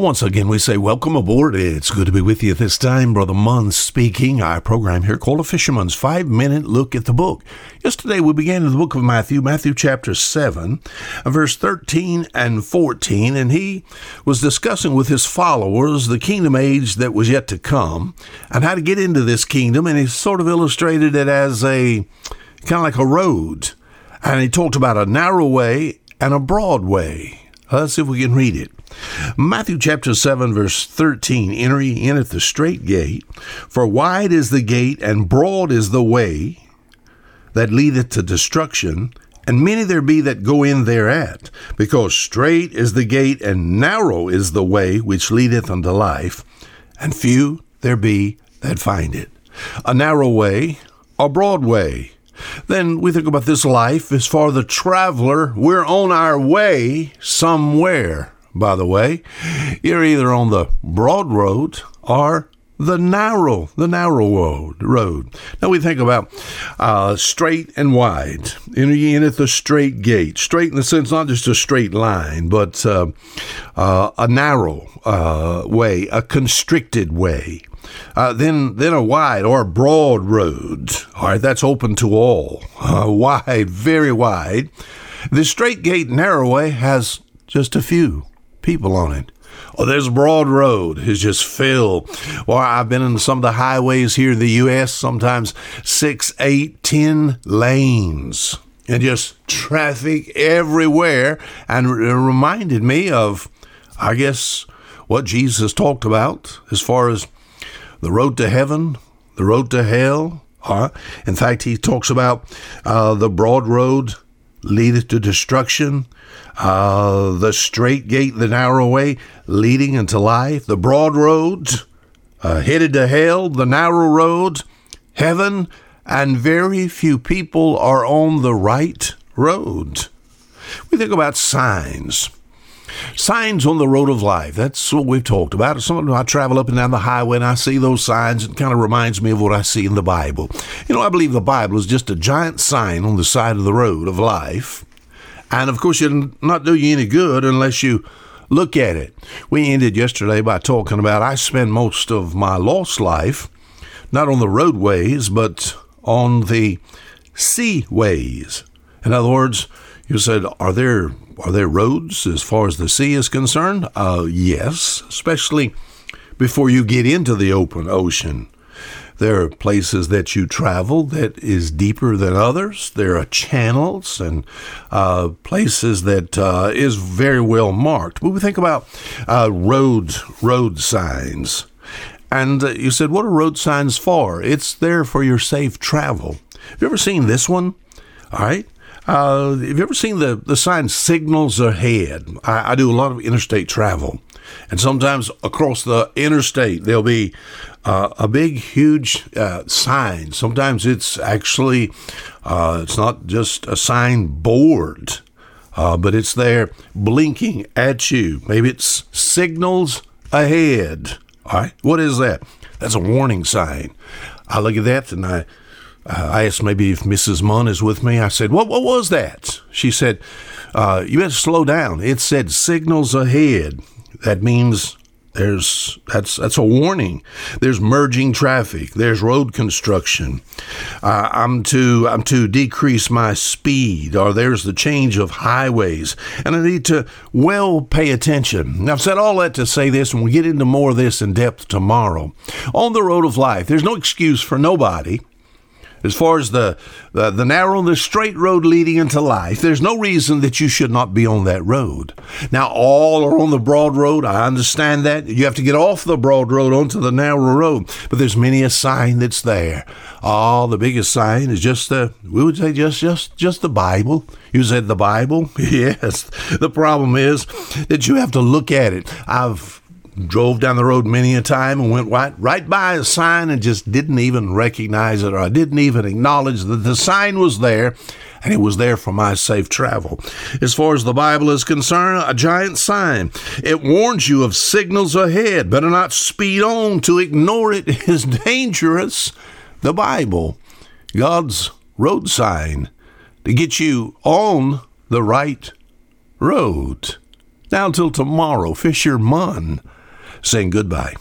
Well, once again, we say welcome aboard. It's good to be with you this time. Brother Munn speaking. Our program here called A Fisherman's Five Minute Look at the Book. Yesterday, we began in the book of Matthew, Matthew chapter 7, verse 13 and 14, and he was discussing with his followers the kingdom age that was yet to come and how to get into this kingdom, and he sort of illustrated it as a kind of like a road. And he talked about a narrow way and a broad way. Let's see if we can read it. Matthew chapter 7, verse 13 Enter ye in at the straight gate, for wide is the gate and broad is the way that leadeth to destruction, and many there be that go in thereat, because straight is the gate and narrow is the way which leadeth unto life, and few there be that find it. A narrow way, a broad way. Then we think about this life as for the traveler, we're on our way somewhere by the way. You're either on the broad road or the narrow, the narrow road. road. Now we think about uh, straight and wide. Enter ye in at the straight gate. Straight in the sense not just a straight line, but uh, uh, a narrow uh, way, a constricted way. Uh, then, then a wide or a broad road. All right, that's open to all. Uh, wide, very wide. The straight gate narrow way has just a few people on it. Oh, there's a broad road is just filled. Well, I've been in some of the highways here in the U.S. Sometimes six, eight, ten lanes, and just traffic everywhere. And it reminded me of, I guess, what Jesus talked about as far as the road to heaven, the road to hell. Uh, in fact, he talks about uh, the broad road leadeth to destruction, uh, the straight gate, the narrow way, leading into life, the broad roads, uh, headed to hell, the narrow roads, heaven, and very few people are on the right road. We think about signs. Signs on the road of life. That's what we've talked about. Sometimes I travel up and down the highway and I see those signs. It kind of reminds me of what I see in the Bible. You know, I believe the Bible is just a giant sign on the side of the road of life. And of course, it'll not do you any good unless you look at it. We ended yesterday by talking about I spend most of my lost life not on the roadways, but on the seaways. In other words, you said, are there are there roads as far as the sea is concerned? Uh, yes, especially before you get into the open ocean. There are places that you travel that is deeper than others. There are channels and uh, places that uh, is very well marked. But we think about uh, road road signs, and uh, you said, "What are road signs for?" It's there for your safe travel. Have you ever seen this one? All right. Uh, have you ever seen the, the sign signals ahead? I, I, do a lot of interstate travel. And sometimes across the interstate, there'll be uh, a big, huge uh, sign. Sometimes it's actually, uh, it's not just a sign board, uh, but it's there blinking at you. Maybe it's signals ahead. All right. What is that? That's a warning sign. I look at that and I uh, I asked maybe if Mrs. Munn is with me. I said, "What? What was that?" She said, uh, "You better slow down." It said signals ahead. That means there's that's that's a warning. There's merging traffic. There's road construction. Uh, I'm to I'm to decrease my speed, or there's the change of highways, and I need to well pay attention. I've said all that to say this, and we'll get into more of this in depth tomorrow. On the road of life, there's no excuse for nobody as far as the, the, the narrow and the straight road leading into life, there's no reason that you should not be on that road. Now, all are on the broad road. I understand that. You have to get off the broad road onto the narrow road, but there's many a sign that's there. Oh, the biggest sign is just the, we would say just, just, just the Bible. You said the Bible? Yes. The problem is that you have to look at it. I've drove down the road many a time and went right, right by a sign and just didn't even recognize it or I didn't even acknowledge that the sign was there and it was there for my safe travel. As far as the Bible is concerned, a giant sign. It warns you of signals ahead. Better not speed on. To ignore it is dangerous. The Bible, God's road sign, to get you on the right road. Now, until tomorrow, Fisherman saying goodbye.